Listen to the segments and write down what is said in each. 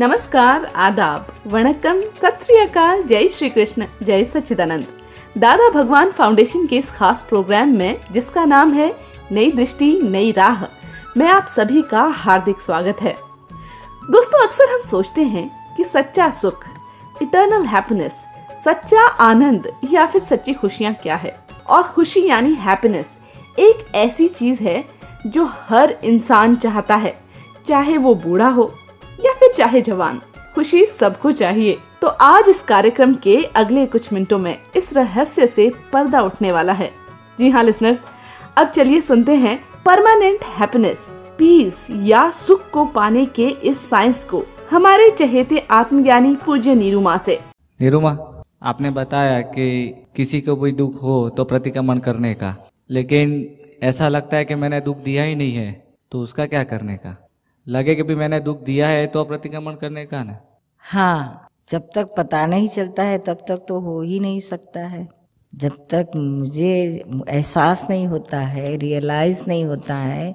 नमस्कार, आदाब, वणक्कम, सत जय श्री कृष्ण, जय सच्चिदानंद। दादा भगवान फाउंडेशन के इस खास प्रोग्राम में, जिसका नाम है नई दृष्टि, नई राह, में आप सभी का हार्दिक स्वागत है। दोस्तों, अक्सर हम सोचते हैं कि सच्चा सुख इटर्नल हैप्पीनेस सच्चा आनंद या फिर सच्ची खुशियाँ क्या है? और खुशी यानी हैप्पीनेस एक ऐसी चीज़ है जो हर इंसान चाहता है, चाहे वो बूढ़ा हो फिर चाहे जवान। खुशी सबको चाहिए। तो आज इस कार्यक्रम के अगले कुछ मिनटों में इस रहस्य से पर्दा उठने वाला है। जी हाँ लिसनर्स अब चलिए सुनते हैं परमानेंट हैप्पीनेस पीस या सुख को पाने के इस साइंस को। हमारे चहेते आत्मज्ञानी पूज्य नीरू माँ से। निरुमा आपने बताया कि किसी को कोई दुख हो तो प्रतिक्रमण करने का। लेकिन ऐसा लगता है कि मैंने दुख दिया ही नहीं है तो उसका क्या करने का? लगे कि भी मैंने दुख दिया है तो प्रतिक्रमण करने का ना? हाँ जब तक पता नहीं चलता है, तब तक तो हो ही नहीं सकता है। जब तक मुझे एहसास नहीं होता है रियलाइज़ नहीं होता है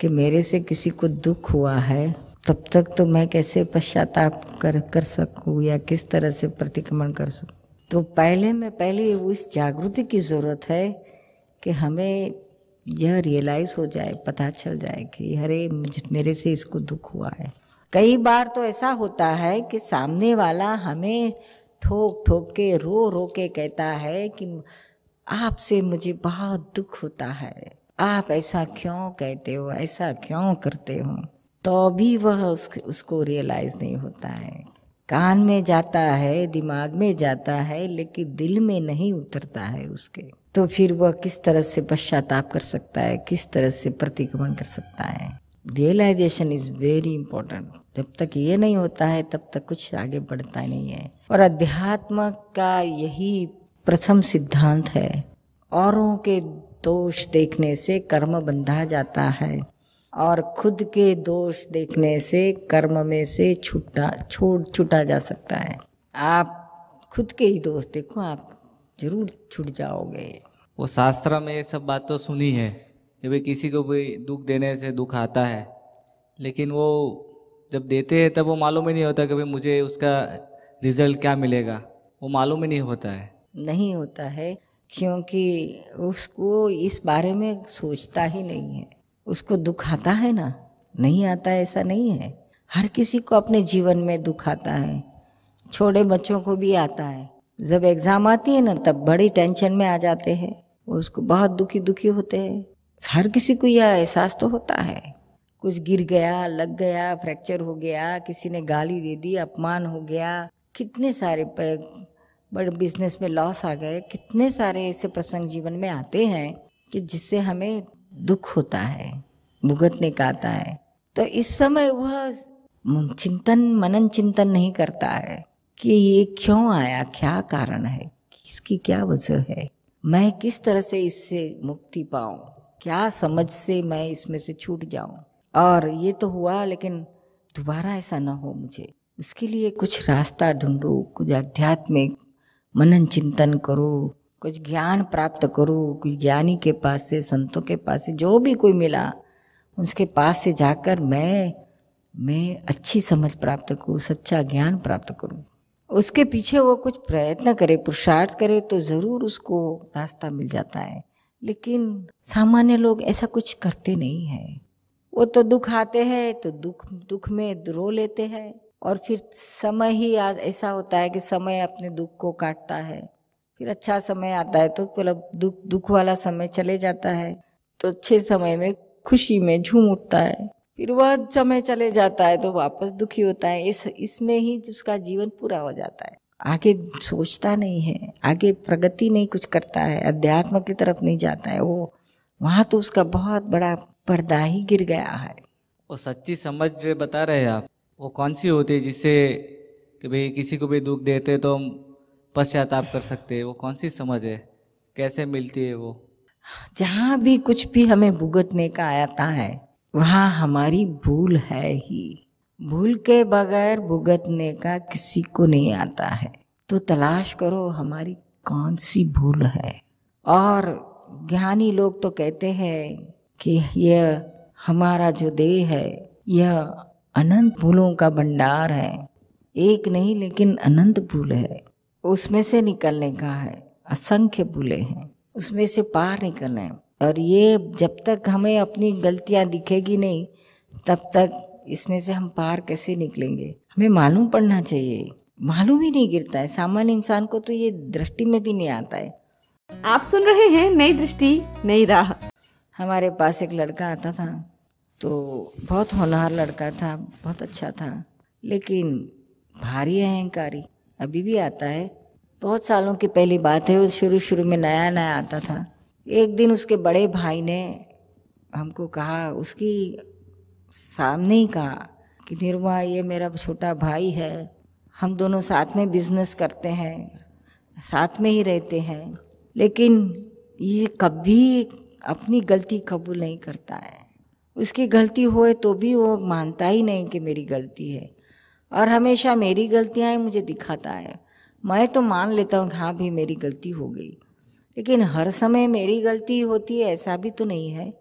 कि मेरे से किसी को दुख हुआ है, तब तक तो मैं कैसे पश्चाताप कर कर सकूँ या किस तरह से प्रतिक्रमण कर सकूँ? तो पहले में, पहले उस जागृति की ज़रूरत है कि हमें यह रियलाइज़ हो जाए पता चल जाए कि अरे मेरे से इसको दुख हुआ है। कई बार तो ऐसा होता है कि सामने वाला हमें ठोक ठोक के रो रो के कहता है कि आपसे मुझे बहुत दुख होता है। आप ऐसा क्यों कहते हो? ऐसा क्यों करते हो? तो भी वह उस, उसको रियलाइज़ नहीं होता है। कान में जाता है दिमाग में जाता है लेकिन दिल में नहीं उतरता है उसके। तो फिर वह किस तरह से पश्चाताप कर सकता है, किस तरह से प्रतिक्रमण कर सकता है? रियलाइजेशन इज़ वेरी इंपॉर्टेंट जब तक ये नहीं होता है, तब तक कुछ आगे बढ़ता नहीं है। और अध्यात्म का यही प्रथम सिद्धांत है। औरों के दोष देखने से कर्म बंधा जाता है और खुद के दोष देखने से कर्म में से छूटा छोड़ छुटा जा सकता है। आप खुद के ही दोष देखो, आप ज़रूर छूट जाओगे। वो शास्त्र में ये सब बात तो सुनी है कि भाई किसी को भी दुख देने से दुख आता है। लेकिन वो जब देते हैं, तब वो मालूम ही नहीं होता कि भाई मुझे उसका रिज़ल्ट क्या मिलेगा। वो मालूम ही नहीं होता है। नहीं होता है, क्योंकि उसको इस बारे में सोचता ही नहीं है। उसको दुख आता है ना? नहीं आता, ऐसा नहीं है। हर किसी को अपने जीवन में दुख आता है। छोटे बच्चों को भी आता है। जब एग्ज़ाम आती है ना, तब बड़ी टेंशन में आ जाते हैं। उसको बहुत दुखी दुखी होते हैं। हर किसी को यह एहसास तो होता है। कुछ गिर गया, लग गया, फ्रैक्चर हो गया, किसी ने गाली दे दी, अपमान हो गया। कितने सारे बड़े बिज़नेस में लॉस आ गए। कितने सारे ऐसे प्रसंग जीवन में आते हैं कि जिससे हमें दुख होता है भुगतने का आता है। तो इस समय वह चिंतन, मनन चिंतन नहीं करता है कि ये क्यों आया, क्या कारण है इसकी क्या वजह है। मैं किस तरह से इससे मुक्ति पाऊँ? क्या समझ से मैं इसमें से छूट जाऊँ? और ये तो हुआ, लेकिन दोबारा ऐसा ना हो मुझे। उसके लिए कुछ रास्ता ढूंढो, कुछ आध्यात्मिक मनन चिंतन करो, कुछ ज्ञान प्राप्त करो, कुछ ज्ञानी के पास से, संतों के पास से, जो भी कोई मिला, उसके पास से जाकर मैं मैं अच्छी समझ प्राप्त करूँ, सच्चा ज्ञान प्राप्त करूँ। उसके पीछे वो कुछ प्रयत्न करे, पुरुषार्थ करे तो ज़रूर उसको रास्ता मिल जाता है। लेकिन सामान्य लोग ऐसा कुछ करते नहीं हैं। वो तो दुख आते हैं तो दुख दुख में रो लेते हैं और फिर समय ही ऐसा होता है कि समय अपने दुख को काटता है। फिर अच्छा समय आता है तो मतलब दुख दुख वाला समय चले जाता है। तो अच्छे समय में खुशी में झूम उठता है। फिर वह समय चले जाता है तो वापस दुखी होता है। इस इसमें ही उसका जीवन पूरा हो जाता है। आगे सोचता नहीं है आगे प्रगति नहीं कुछ करता है अध्यात्म की तरफ़ नहीं जाता है। वो वहाँ तो उसका बहुत बड़ा पर्दा ही गिर गया है। वो सच्ची समझ बता रहे हैं आप। वो कौन सी होती है जिससे कि भाई किसी को भी दुख देते तो हम पश्चाताप कर सकते हैं? वो कौन सी समझ है? कैसे मिलती है वो? जहाँ भी कुछ भी हमें भुगतने का आता है वहाँ हमारी भूल है ही। भूल के बगैर भुगतने का किसी को नहीं आता है। तो तलाश करो, हमारी कौन सी भूल है? और ज्ञानी लोग तो कहते हैं कि यह हमारा जो देह है, यह अनंत भूलों का भंडार है। एक नहीं, लेकिन अनंत भूल है। उसमें से निकलने का है। असंख्य भूले हैं। उसमें से पार निकलना है। और ये जब तक हमें अपनी गलतियाँ दिखेगी नहीं तब तक इसमें से हम पार कैसे निकलेंगे? हमें मालूम पड़ना चाहिए। मालूम ही नहीं गिरता है। सामान्य इंसान को तो ये दृष्टि में भी नहीं आता है। आप सुन रहे हैं नई दृष्टि नई राह। हमारे पास एक लड़का आता था तो बहुत होनहार लड़का था बहुत अच्छा था लेकिन भारी अहंकारी अभी भी आता है। बहुत सालों की पहली बात है वो शुरू शुरू में नया नया आता था। एक दिन उसके बड़े भाई ने हमको कहा, उसकी सामने ही कहा कि, निर्मा, ये मेरा छोटा भाई है। हम दोनों साथ में बिज़नेस करते हैं, साथ में ही रहते हैं, लेकिन ये कभी अपनी गलती कबूल नहीं करता है। उसकी गलती होए तो भी वो मानता ही नहीं कि मेरी गलती है और हमेशा मेरी गलतियाँ मुझे दिखाता है। मैं तो मान लेता हूँ हाँ भी मेरी गलती हो गई। लेकिन हर समय मेरी गलती होती है, ऐसा भी तो नहीं है।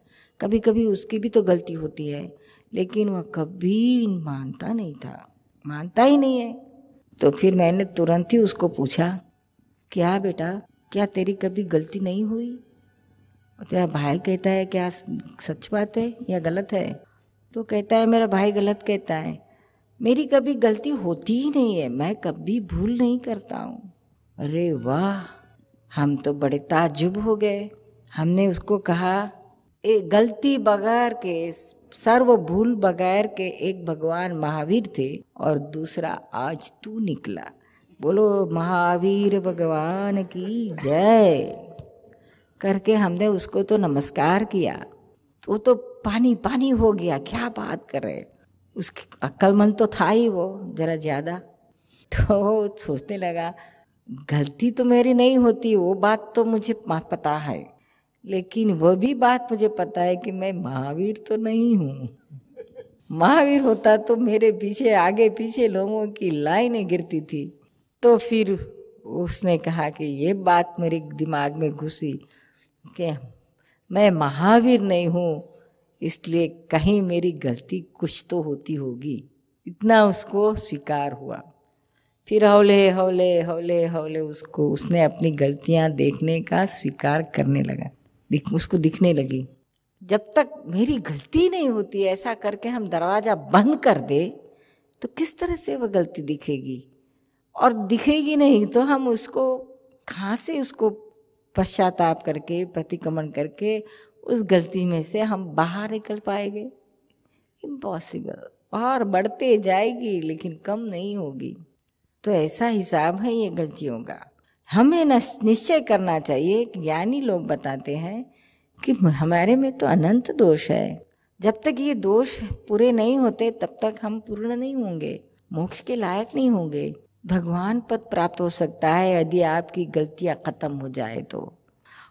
कभी कभी उसकी भी तो गलती होती है, लेकिन वह कभी मानता नहीं था। मानता ही नहीं है। तो फिर मैंने तुरंत ही उसको पूछा, क्या बेटा, क्या तेरी कभी गलती नहीं हुई? और तेरा भाई कहता है, क्या सच बात है या गलत है? तो कहता है, मेरा भाई गलत कहता है। मेरी कभी गलती होती ही नहीं है, मैं कभी भूल नहीं करता हूँ। अरे वाह! हम तो बड़े ताजुब हो गए। हमने उसको कहा, ए गलती बगैर के, सर्व भूल बगैर के एक भगवान महावीर थे और दूसरा आज तू निकला। बोलो, महावीर भगवान की जय। करके हमने उसको तो नमस्कार किया। तो वो तो पानी पानी हो गया, क्या बात कर। रहे उसकी अक्लमंद तो था ही वो, जरा ज़्यादा। तो सोचने लगा गलती तो मेरी नहीं होती, वो बात तो मुझे पता है। लेकिन वह भी बात मुझे पता है कि मैं महावीर तो नहीं हूँ। महावीर होता तो मेरे पीछे, आगे पीछे लोगों की लाइनें गिरती थी। तो फिर उसने कहा कि ये बात मेरे दिमाग में घुसी कि मैं महावीर नहीं हूँ, इसलिए कहीं मेरी गलती कुछ तो होती होगी। इतना उसको स्वीकार हुआ। फिर हौले हौले हौले हौले उसको, उसने अपनी गलतियाँ देखने का स्वीकार करने लगा। दिख, उसको दिखने लगी। जब तक मेरी गलती नहीं होती, ऐसा करके हम दरवाज़ा बंद कर दे तो किस तरह से वह गलती दिखेगी? और दिखेगी नहीं तो हम उसको, कहाँ से उसको पश्चाताप करके, प्रतिक्रमण करके, उस गलती में से हम बाहर निकल पाएँगे? इम्पॉसिबल और बढ़ते जाएगी, लेकिन कम नहीं होगी। तो ऐसा हिसाब है ये गलतियों का। हमें निश्चय करना चाहिए ज्ञानी लोग बताते हैं कि हमारे में तो अनंत दोष है। जब तक ये दोष पूरे नहीं होते, तब तक हम पूर्ण नहीं होंगे, मोक्ष के लायक नहीं होंगे। भगवान पद प्राप्त हो सकता है यदि आपकी गलतियाँ ख़त्म हो जाए तो।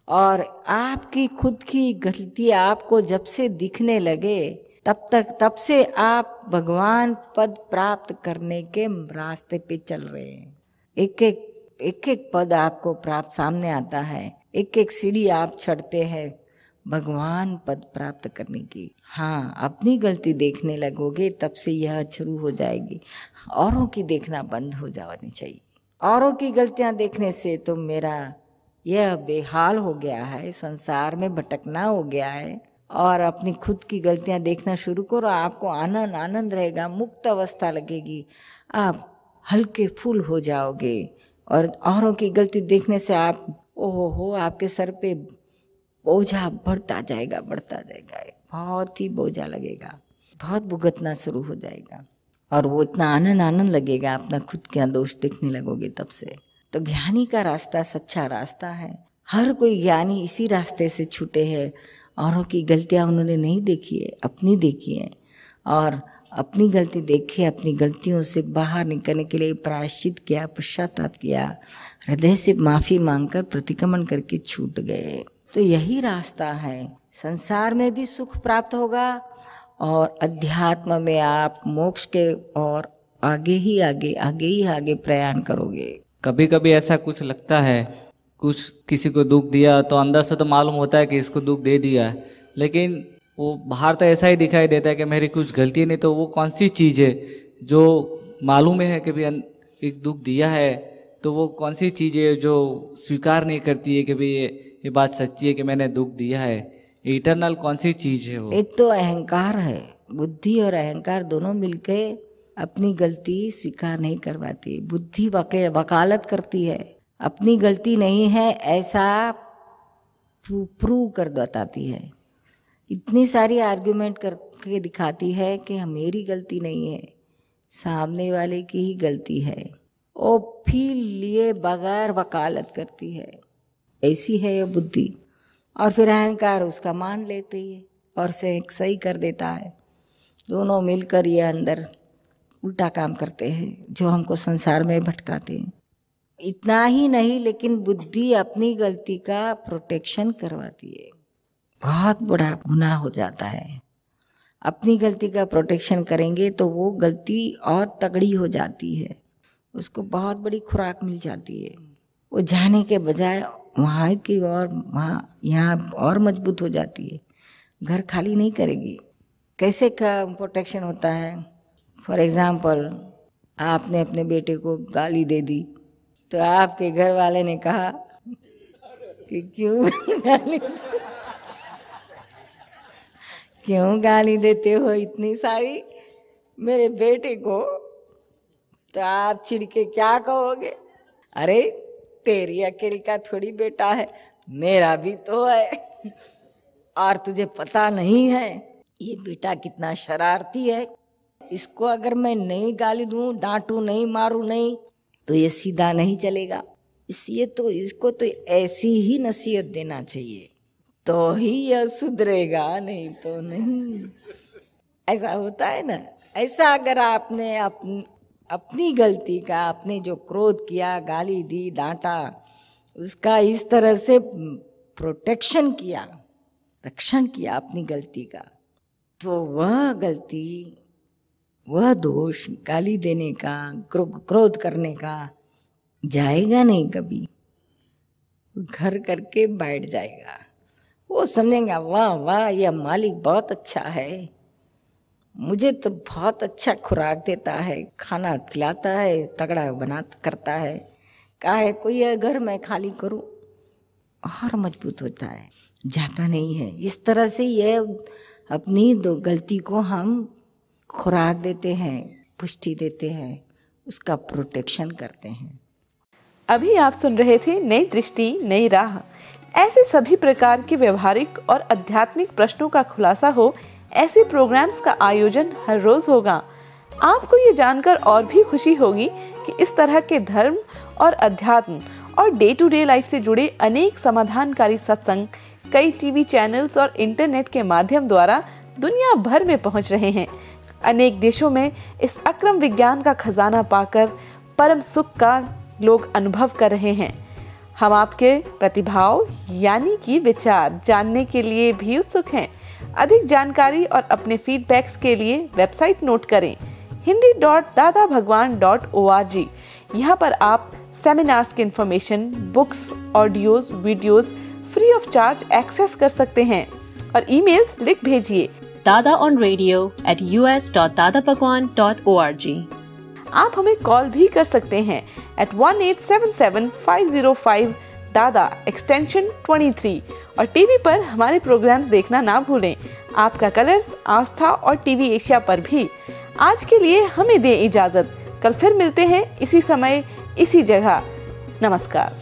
और आपकी खुद की गलती आपको जब से दिखने लगे तब तक, तब से आप भगवान पद प्राप्त करने के रास्ते पे चल रहे हैं। एक एक एक एक पद आपको प्राप्त सामने आता है। एक एक सीढ़ी आप चढ़ते हैं भगवान पद प्राप्त करने की। हाँ अपनी गलती देखने लगोगे, तब से यह शुरू हो जाएगी। औरों की देखना बंद हो जानी चाहिए। औरों की गलतियाँ देखने से तो मेरा यह बेहाल हो गया है, संसार में भटकना हो गया है। और अपनी खुद की गलतियाँ देखना शुरू करो, आपको आनंद आनंद रहेगा, मुक्त अवस्था लगेगी। आप हल्के फूल हो जाओगे और औरों की गलती देखने से आप, ओहो हो आपके सर पे बोझा बढ़ता जाएगा बढ़ता जाएगा, बहुत ही बोझा लगेगा, बहुत भुगतना शुरू हो जाएगा। और वो इतना आनंद आनंद लगेगा अपना खुद के दोष देखने लगोगे तब से। तो ज्ञानी का रास्ता सच्चा रास्ता है। हर कोई ज्ञानी इसी रास्ते से छूटे हैं औरों की गलतियाँ उन्होंने नहीं देखी है, अपनी देखी है। और अपनी गलती देखे, अपनी गलतियों से बाहर निकलने के लिए प्रायश्चित किया, पश्चाताप किया, हृदय से माफ़ी मांगकर प्रतिक्रमण करके छूट गए। तो यही रास्ता है। संसार में भी सुख प्राप्त होगा और अध्यात्म में आप मोक्ष के और आगे ही आगे आगे ही आगे प्रयाण करोगे। कभी कभी ऐसा कुछ लगता है कुछ किसी को दुख दिया तो अंदर से तो मालूम होता है कि इसको दुख दे दिया है। लेकिन वो बाहर तो ऐसा ही दिखाई देता है कि मेरी कुछ गलती नहीं तो वो कौन सी चीज़ है जो मालूम है कि भाई एक दुख दिया है तो वो कौन सी चीज़ है जो स्वीकार नहीं करती है कि भाई ये ये बात सच्ची है कि मैंने दुख दिया है। इटरनल कौन सी चीज़ है वो? एक तो अहंकार है, बुद्धि और अहंकार दोनों मिलके अपनी गलती स्वीकार नहीं करवाती, बुद्धि वकालत करती है। अपनी गलती नहीं है, ऐसा प्रूव कर बताती है। इतनी सारी आर्ग्यूमेंट करके दिखाती है कि मेरी गलती नहीं है, सामने वाले की ही गलती है। वो फिर लिए बगैर वकालत करती है। ऐसी है ये बुद्धि। और फिर अहंकार उसका मान लेती है और से सही कर देता है। दोनों मिलकर ये अंदर उल्टा काम करते हैं, जो हमको संसार में भटकाते हैं। इतना ही नहीं, लेकिन बुद्धि अपनी गलती का प्रोटेक्शन करवाती है। बहुत बड़ा गुनाह हो जाता है। अपनी गलती का प्रोटेक्शन करेंगे तो वो गलती और तगड़ी हो जाती है। उसको बहुत बड़ी खुराक मिल जाती है। वो जाने के बजाय वहाँ की और वहाँ, यहाँ और मज़बूत हो जाती है। घर खाली नहीं करेगी। कैसे का प्रोटेक्शन होता है? फॉर एग्ज़ाम्पल आपने अपने बेटे को गाली दे दी। तो आपके घर वाले ने कहा कि क्यों गाली क्यों गाली देते हो इतनी सारी? मेरे बेटे को। तो आप छिड़ के क्या कहोगे? अरे, तेरी अकेली का थोड़ी बेटा है, मेरा भी तो है। और तुझे पता नहीं है, ये बेटा कितना शरारती है। इसको अगर मैं नहीं गाली दूँ, डांटू नहीं, मारू नहीं तो ये सीधा नहीं चलेगा। इसलिए तो इसको तो ऐसी ही नसीहत देना चाहिए। तो ही यह सुधरेगा नहीं तो नहीं। ऐसा होता है ना? ऐसा अगर आपने अप, अपनी गलती का आपने जो क्रोध किया गाली दी डांटा उसका इस तरह से प्रोटेक्शन किया रक्षण किया अपनी गलती का तो वह गलती वह दोष गाली देने का, क्रो- क्रोध करने का जाएगा नहीं कभी। घर करके बैठ जाएगा। वो समझेंगे, वाह वाह, यह मालिक बहुत अच्छा है। मुझे तो बहुत अच्छा खुराक देता है, खाना खिलाता है, तगड़ा बना, करता है। कहा है, कोई घर मैं खाली करूँ, और मज़बूत होता है। जाता नहीं है। इस तरह से यह अपनी दो गलती को हम खुराक देते हैं, पुष्टि देते हैं, उसका प्रोटेक्शन करते हैं। अभी आप सुन रहे थे नई दृष्टि, नई राह। ऐसे सभी प्रकार के व्यवहारिक और आध्यात्मिक प्रश्नों का खुलासा हो, ऐसे प्रोग्राम्स का आयोजन हर रोज होगा। आपको ये जानकर और भी खुशी होगी कि इस तरह के धर्म और अध्यात्म और डे टू डे लाइफ से जुड़े अनेक समाधानकारी सत्संग कई टीवी चैनल्स और इंटरनेट के माध्यम द्वारा दुनिया भर में पहुँच रहे हैं। अनेक देशों में इस अक्रम विज्ञान का खजाना पाकर परम सुख का लोग अनुभव कर रहे हैं। हम आपके प्रतिभाव यानी कि विचार जानने के लिए भी उत्सुक हैं। अधिक जानकारी और अपने फीडबैक्स के लिए वेबसाइट नोट करें। Hindi dot Dada Bhagwan dot O R G यहाँ पर आप सेमिनार्स की information books audios videos free of charge access कर सकते हैं। और ईमेल्स लिख भेजिए। Dada on radio at us.dadabhagwan.org. आप हमें कॉल भी कर सकते हैं eight one eight seven seven five zero five दादा एक्सटेंशन 23 और टीवी पर हमारे प्रोग्राम देखना ना भूलें। आपका कलर्स आस्था और टीवी एशिया पर भी। आज के लिए हमें दें इजाज़त। कल फिर मिलते हैं इसी समय इसी जगह। नमस्कार।